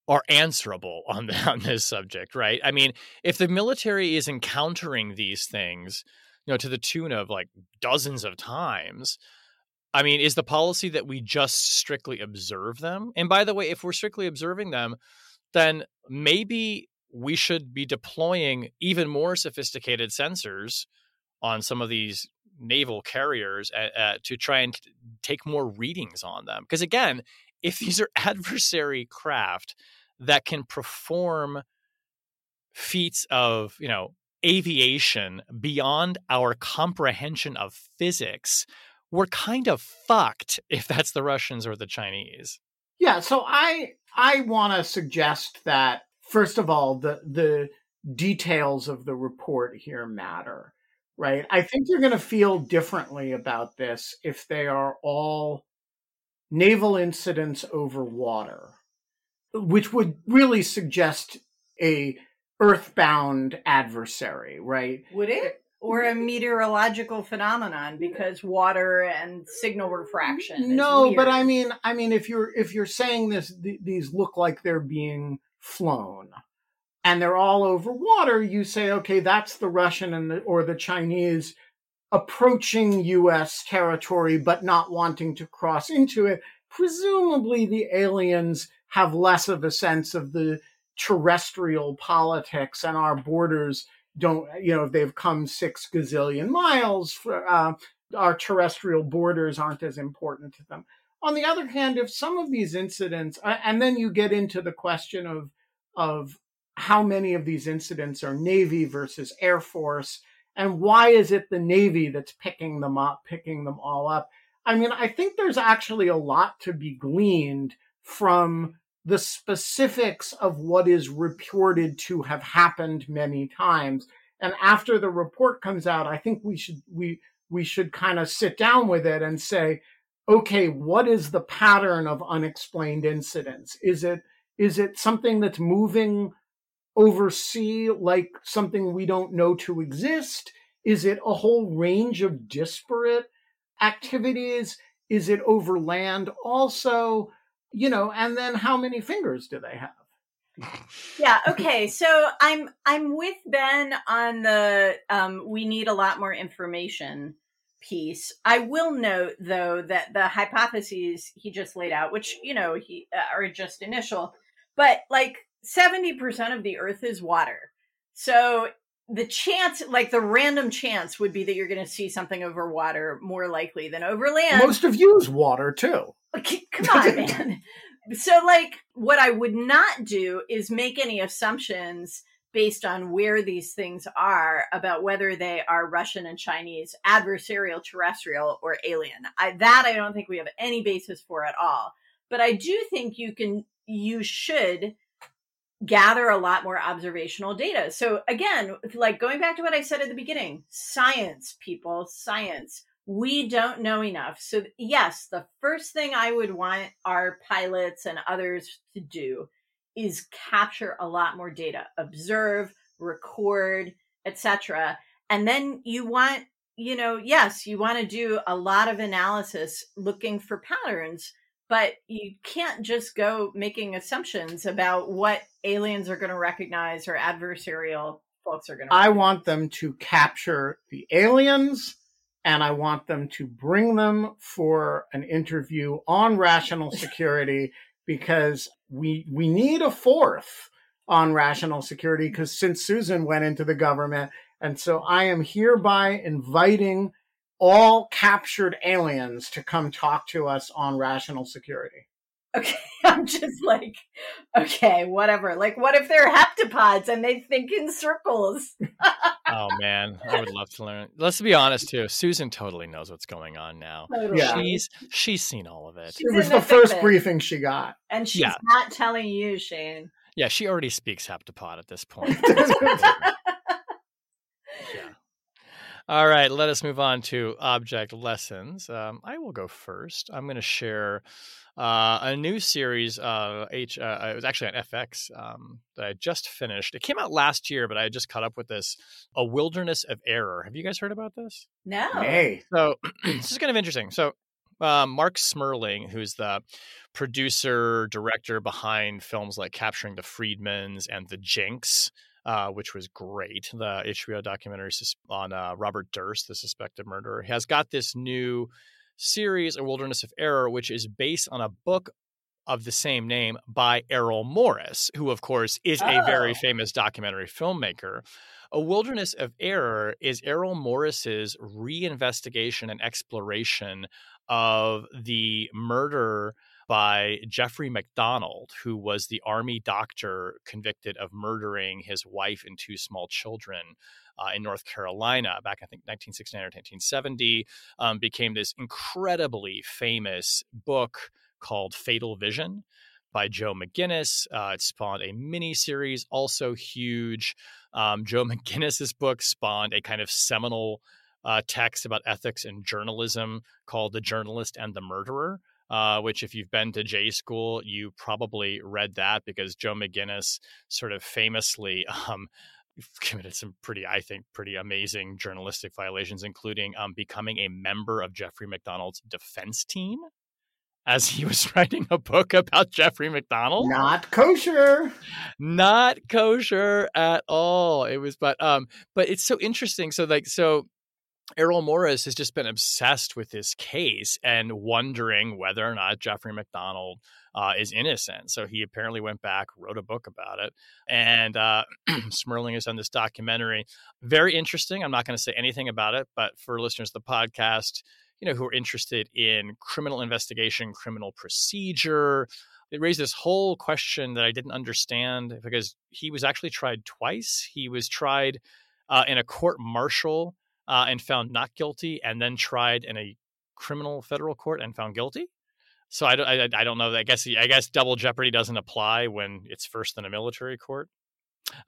are answerable on, the, on this subject, right? I mean, if the military is encountering these things, you know, to the tune of like dozens of times, I mean, is the policy that we just strictly observe them? And by the way, if we're strictly observing them, then maybe we should be deploying even more sophisticated sensors on some of these naval carriers uh, uh, to try and take more readings on them. Because again, if these are adversary craft that can perform feats of, you know, aviation beyond our comprehension of physics, we're kind of fucked if that's the Russians or the Chinese. Yeah, so I I want to suggest that first of all the the details of the report here matter, right? I think you're going to feel differently about this if they are all naval incidents over water, which would really suggest a earthbound adversary, right? Would it? Or a meteorological phenomenon because water and signal refraction. No, but I mean, I mean, if you're if you're saying this, th- these look like they're being flown, and they're all over water, you say, okay, that's the Russian and the, or the Chinese approaching U.S. territory, but not wanting to cross into it. Presumably, the aliens have less of a sense of the terrestrial politics and our borders don't, you know, if they've come six gazillion miles. For, uh, our terrestrial borders aren't as important to them. On the other hand, if some of these incidents, and then you get into the question of of how many of these incidents are Navy versus Air Force, and why is it the Navy that's picking them up, picking them all up? I mean, I think there's actually a lot to be gleaned from the specifics of what is reported to have happened many times. And after the report comes out, I think we should we we should kind of sit down with it and say, okay, what is the pattern of unexplained incidents? Is it is it something that's moving oversea like something we don't know to exist? Is it a whole range of disparate activities? Is it over land also? You know, and then how many fingers do they have? yeah okay so i'm i'm with ben on the um we need a lot more information piece i will note though that the hypotheses he just laid out which you know he uh, are just initial but like 70% of the earth is water so the chance like the random chance would be that you're going to see something over water more likely than over land most of you is water too Come on, man. so, like, what I would not do is make any assumptions based on where these things are about whether they are Russian and Chinese, adversarial, terrestrial, or alien. I, that I don't think we have any basis for at all. But I do think you can, you should gather a lot more observational data. So again, like going back to what I said at the beginning, science, people, science we don't know enough. So, yes, the first thing I would want our pilots and others to do is capture a lot more data, observe, record, etc. And then you want, you know, yes, you want to do a lot of analysis looking for patterns, but you can't just go making assumptions about what aliens are going to recognize or adversarial folks are going to. I want them to capture the aliens and I want them to bring them for an interview on rational security because we we need a fourth on rational security because since Susan went into the government, and so I am hereby inviting all captured aliens to come talk to us on rational security. Okay, I'm just like, okay, whatever. Like, what if they're heptapods and they think in circles? oh man, I would love to learn. Let's be honest too. Susan totally knows what's going on now. Totally. Yeah. She's she's seen all of it. She's it was the, the first briefing she got, and she's yeah. not telling you, Shane. Yeah, she already speaks heptapod at this point. yeah. All right, let us move on to object lessons. Um, I will go first. I'm going to share uh, a new series. Uh, H. Uh, it was actually on FX um, that I just finished. It came out last year, but I just caught up with this. A Wilderness of Error. Have you guys heard about this? No. Hey. So this is kind of interesting. So uh, Marc Smerling, who's the producer director behind films like Capturing the Friedmans and The Jinx, uh, which was great. The HBO documentary on uh, Robert Durst, the suspected murderer, has got this new series, A Wilderness of Error, which is based on a book of the same name by Errol Morris, who, of course, is a very Oh. famous documentary filmmaker. A Wilderness of Error is Errol Morris's reinvestigation and exploration of the murder by Jeffrey MacDonald, who was the army doctor convicted of murdering his wife and two small children uh, in North Carolina back, I think, 1969 or 1970. Um, became this incredibly famous book called Fatal Vision by Joe McGinniss. Uh, it spawned a mini series, also huge. Um, Joe McGinniss's book spawned a kind of seminal uh, text about ethics and journalism called The Journalist and the Murderer. Uh, which, if you've been to J school, you probably read that because Joe McGinniss sort of famously um, committed some pretty, I think, pretty amazing journalistic violations, including um, becoming a member of Jeffrey MacDonald's defense team as he was writing a book about Jeffrey MacDonald Not kosher. not kosher at all. It was, but um, but it's so interesting. So like, so Errol Morris has just been obsessed with this case and wondering whether or not Jeffrey MacDonald uh, is innocent. So he apparently went back, wrote a book about it, and uh, Smerling has done this documentary. Very interesting. I'm not going to say anything about it, but for listeners of the podcast, you know, who are interested in criminal investigation, criminal procedure, it raised this whole question that I didn't understand because he was actually tried twice. He was tried uh, in a court martial uh, and found not guilty, and then tried in a criminal federal court and found guilty. So I, don't- I, I don't know. I guess I guess double jeopardy doesn't apply when it's first in a military court.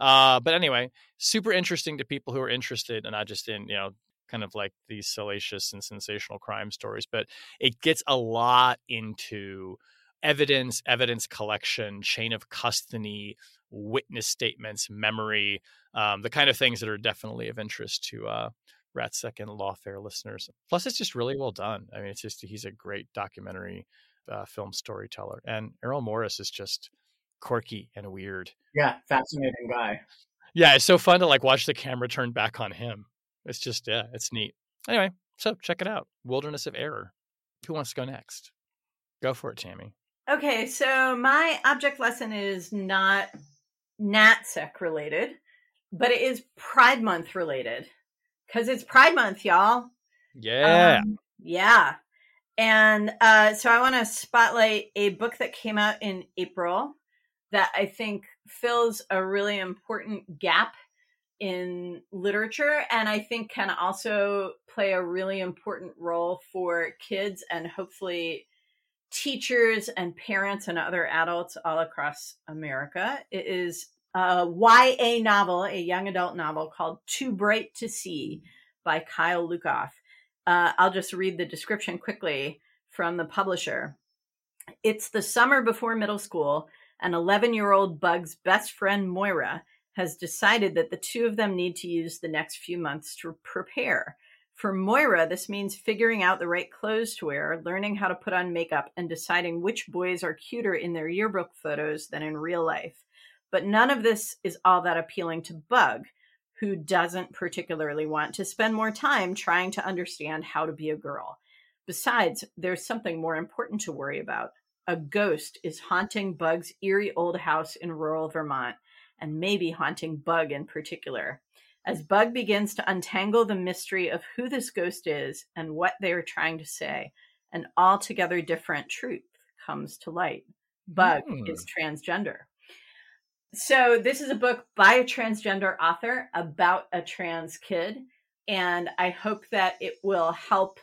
Uh, but anyway, super interesting to people who are interested and not just in you know kind of like these salacious and sensational crime stories, but it gets a lot into evidence, evidence collection, chain of custody, witness statements, memory, um, the kind of things that are definitely of interest to uh, RatSec and Lawfare listeners. Plus, it's just really well done. I mean, it's just he's a great documentary uh, film storyteller, and Errol Morris is just quirky and weird. Yeah, fascinating guy. Yeah, it's so fun to like watch the camera turn back on him. It's just yeah, it's neat. Anyway, so check it out. Wilderness of Error. Who wants to go next? Go for it, Tammy. Okay, so my object lesson is not NatSec related, but it is Pride Month related because it's Pride Month, y'all. Yeah. Um, yeah. And uh, so I want to spotlight a book that came out in April that I think fills a really important gap in literature and I think can also play a really important role for kids and hopefully teachers and parents and other adults all across America. It is a YA novel, a young adult novel called Too Bright to See by Kyle Lukoff. Uh, I'll just read the description quickly from the publisher. It's the summer before middle school, and 11 year old Bug's best friend Moira has decided that the two of them need to use the next few months to prepare. For Moira, this means figuring out the right clothes to wear, learning how to put on makeup, and deciding which boys are cuter in their yearbook photos than in real life. But none of this is all that appealing to Bug, who doesn't particularly want to spend more time trying to understand how to be a girl. Besides, there's something more important to worry about. A ghost is haunting Bug's eerie old house in rural Vermont, and maybe haunting Bug in particular. As Bug begins to untangle the mystery of who this ghost is and what they are trying to say, an altogether different truth comes to light. Bug Hmm. is transgender. So, this is a book by a transgender author about a trans kid, and I hope that it will help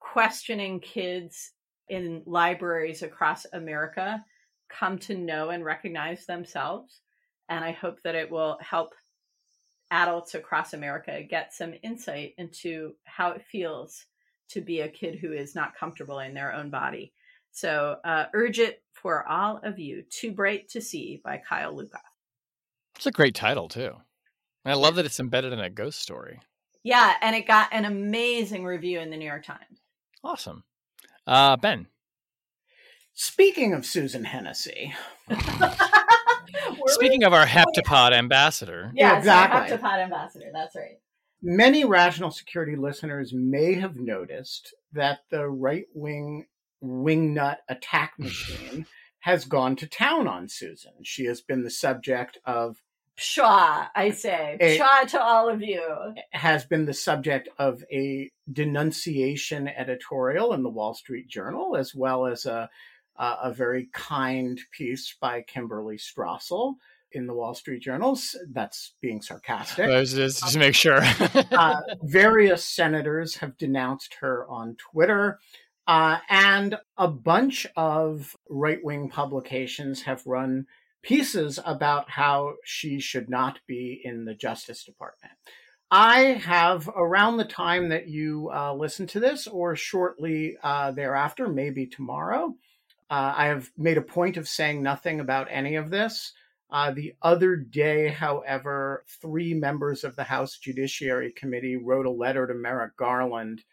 questioning kids in libraries across America come to know and recognize themselves. And I hope that it will help adults across America get some insight into how it feels to be a kid who is not comfortable in their own body. So, uh, urge it for all of you. Too Bright to See by Kyle Lukoff. It's a great title too. And I love that it's embedded in a ghost story. Yeah, and it got an amazing review in the New York Times. Awesome. Uh, ben. Speaking of Susan Hennessey, Speaking of our heptapod ambassador, yeah, exactly. Exactly. Heptapod ambassador. That's right. many rational security listeners may have noticed that the right wing wingnut attack machine has gone to town on Susan. She has been the subject of Pshaw, I say. A- Pshaw to all of you. has been the subject of a denunciation editorial in the Wall Street Journal, as well as a a, a very kind piece by Kimberly Strassel in the Wall Street Journals. That's being sarcastic. Just, just just make sure. uh, various senators have denounced her on Twitter. Uh, and a bunch of right wing publications have run pieces about how she should not be in the Justice Department. I have, around the time that you uh, listen to this, or shortly uh, thereafter, maybe tomorrow, uh, I have made a point of saying nothing about any of this. Uh, the other day, however, three members of the House Judiciary Committee wrote a letter to Merrick Garland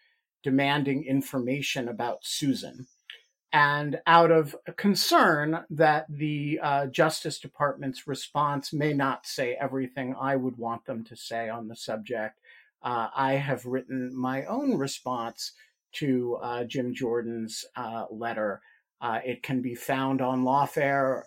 demanding information about Susan. And out of concern that the uh, Justice Department's response may not say everything I would want them to say on the subject, uh, I have written my own response to uh, Jim Jordan's uh, letter. Uh, it can be found on Lawfare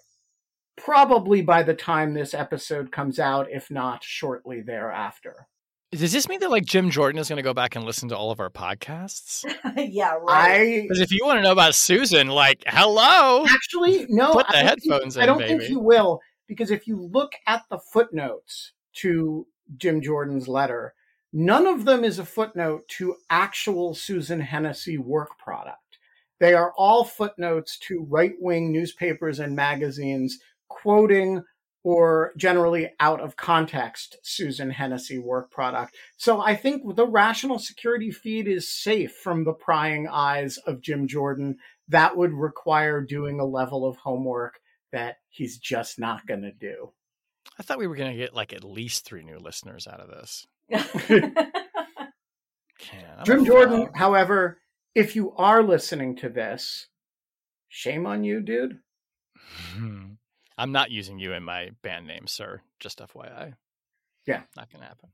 probably by the time this episode comes out, if not shortly thereafter. Does this mean that like Jim Jordan is going to go back and listen to all of our podcasts? yeah, right. Because if you want to know about Susan, like, hello. actually no. Put the I don't think- headphones I don't think baby. you will because if you look at the footnotes to Jim Jordan's letter, none of them is a footnote to actual Susan Hennessey work product. They are all footnotes to right wing newspapers and magazines quoting or generally out of context Susan Hennessey work product. So I think the rational security feed is safe from the prying eyes of Jim Jordan. That would require doing a level of homework that he's just not going to do. I thought we were going to get like at least three new listeners out of this. Man, I'm Jim Jordan, fraud. however, if you are listening to this, shame on you, dude. Hmm. I'm not using you in my band name, sir. Just FYI. Yeah. Not going to happen.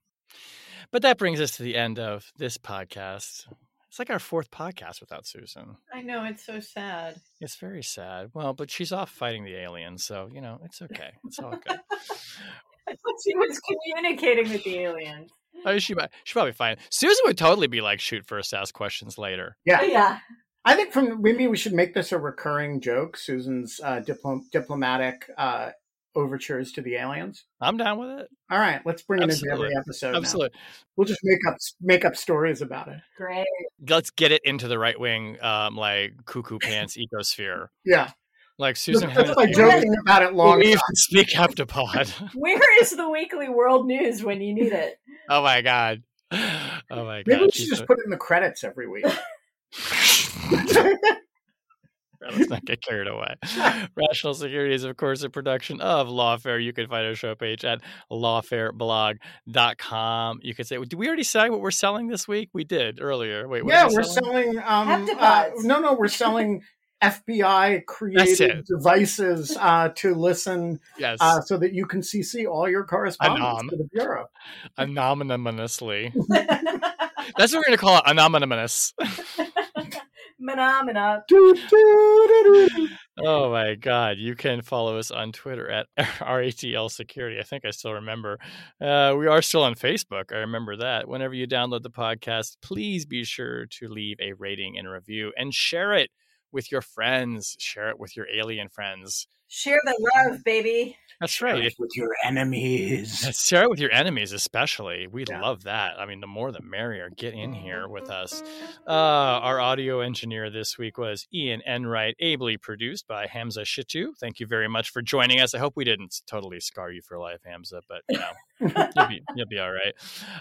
But that brings us to the end of this podcast. It's like our fourth podcast without Susan. I know, it's so sad. It's very sad. Well, but she's off fighting the aliens, so you know it's okay. It's all good. I thought she was communicating with the aliens. oh, she might. She probably fine. Susan would totally be like, shoot first, ask questions later. Yeah. Oh, yeah. I think from maybe we should make this a recurring joke. Susan's uh, diplom- diplomatic uh, overtures to the aliens. I'm down with it. All right, let's bring it into every episode. now. Absolutely. We'll just make up make up stories about it. Great. Let's get it into the right wing, um, like cuckoo pants ecosphere. Yeah, Like Susan. that's by Hennessey. joking about it long. Believe enough. and speak heptapod. Where is the weekly world news when you need it? Oh my god. Oh my god. Maybe we should she's just a- put it in the credits every week. Let's not get carried away. Rational Security is, of course, a production of Lawfare. You can find our show page at lawfareblog.com. You could say, did we already say what we're selling this week? We did earlier. Wait, what yeah, we we're selling? selling. Um, uh, no, no, we're selling FBI created devices uh, to listen, Yes. uh, so that you can CC all your correspondence ANOM. to the bureau. Anonymously. That's what we're going to call it. Anonymous. Phenomena. Oh my God. You can follow us on Twitter at RATL Security. I think I still remember. Uh, we are still on Facebook. I remember that. Whenever you download the podcast, please be sure to leave a rating and review and share it with your friends. Share it with your alien friends. Share the love, baby. That's right. If- with your enemies. Share it with your enemies, especially. We Yeah. love that. I mean, the more the merrier. Get in here with us. Uh, our audio engineer this week was Ian Enright, ably produced by Hamza Shitu. Thank you very much for joining us. I hope we didn't totally scar you for life, Hamza, but you know, you'll be you'll be all right.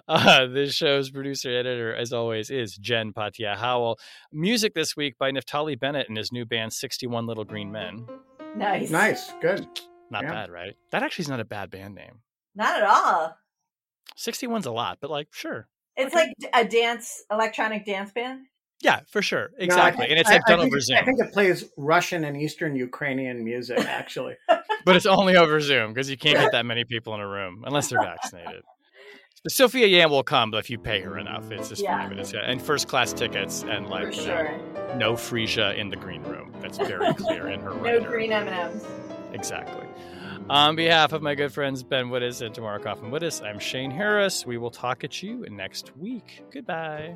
Uh, this show's producer editor, as always, is Jen Patja Howell. Music this week by Naftali Bennett and his new band, Sixty One Little Green Men. Nice. Nice, good. Not Yeah. bad, right? That actually is not a bad band name. Not at all. 61's a lot, but like, sure. It's like a dance, electronic dance band. Yeah, for sure. No, I Exactly. and it's I- like I done think over Zoom. I think it plays Russian and Eastern Ukrainian music, actually. but it's only over Zoom because you can't get that many people in a room unless they're vaccinated. Sophia Yan will come, but if you pay her enough, it's just Yeah. minutes. And first class tickets, and like For you know, sure. no Frisia in the green room. That's very clear in her. No writer. green M&Ms. Exactly. On behalf of my good friends Ben Wittes and Tamara Cofman Wittes, I'm Shane Harris. We will talk at you next week. Goodbye.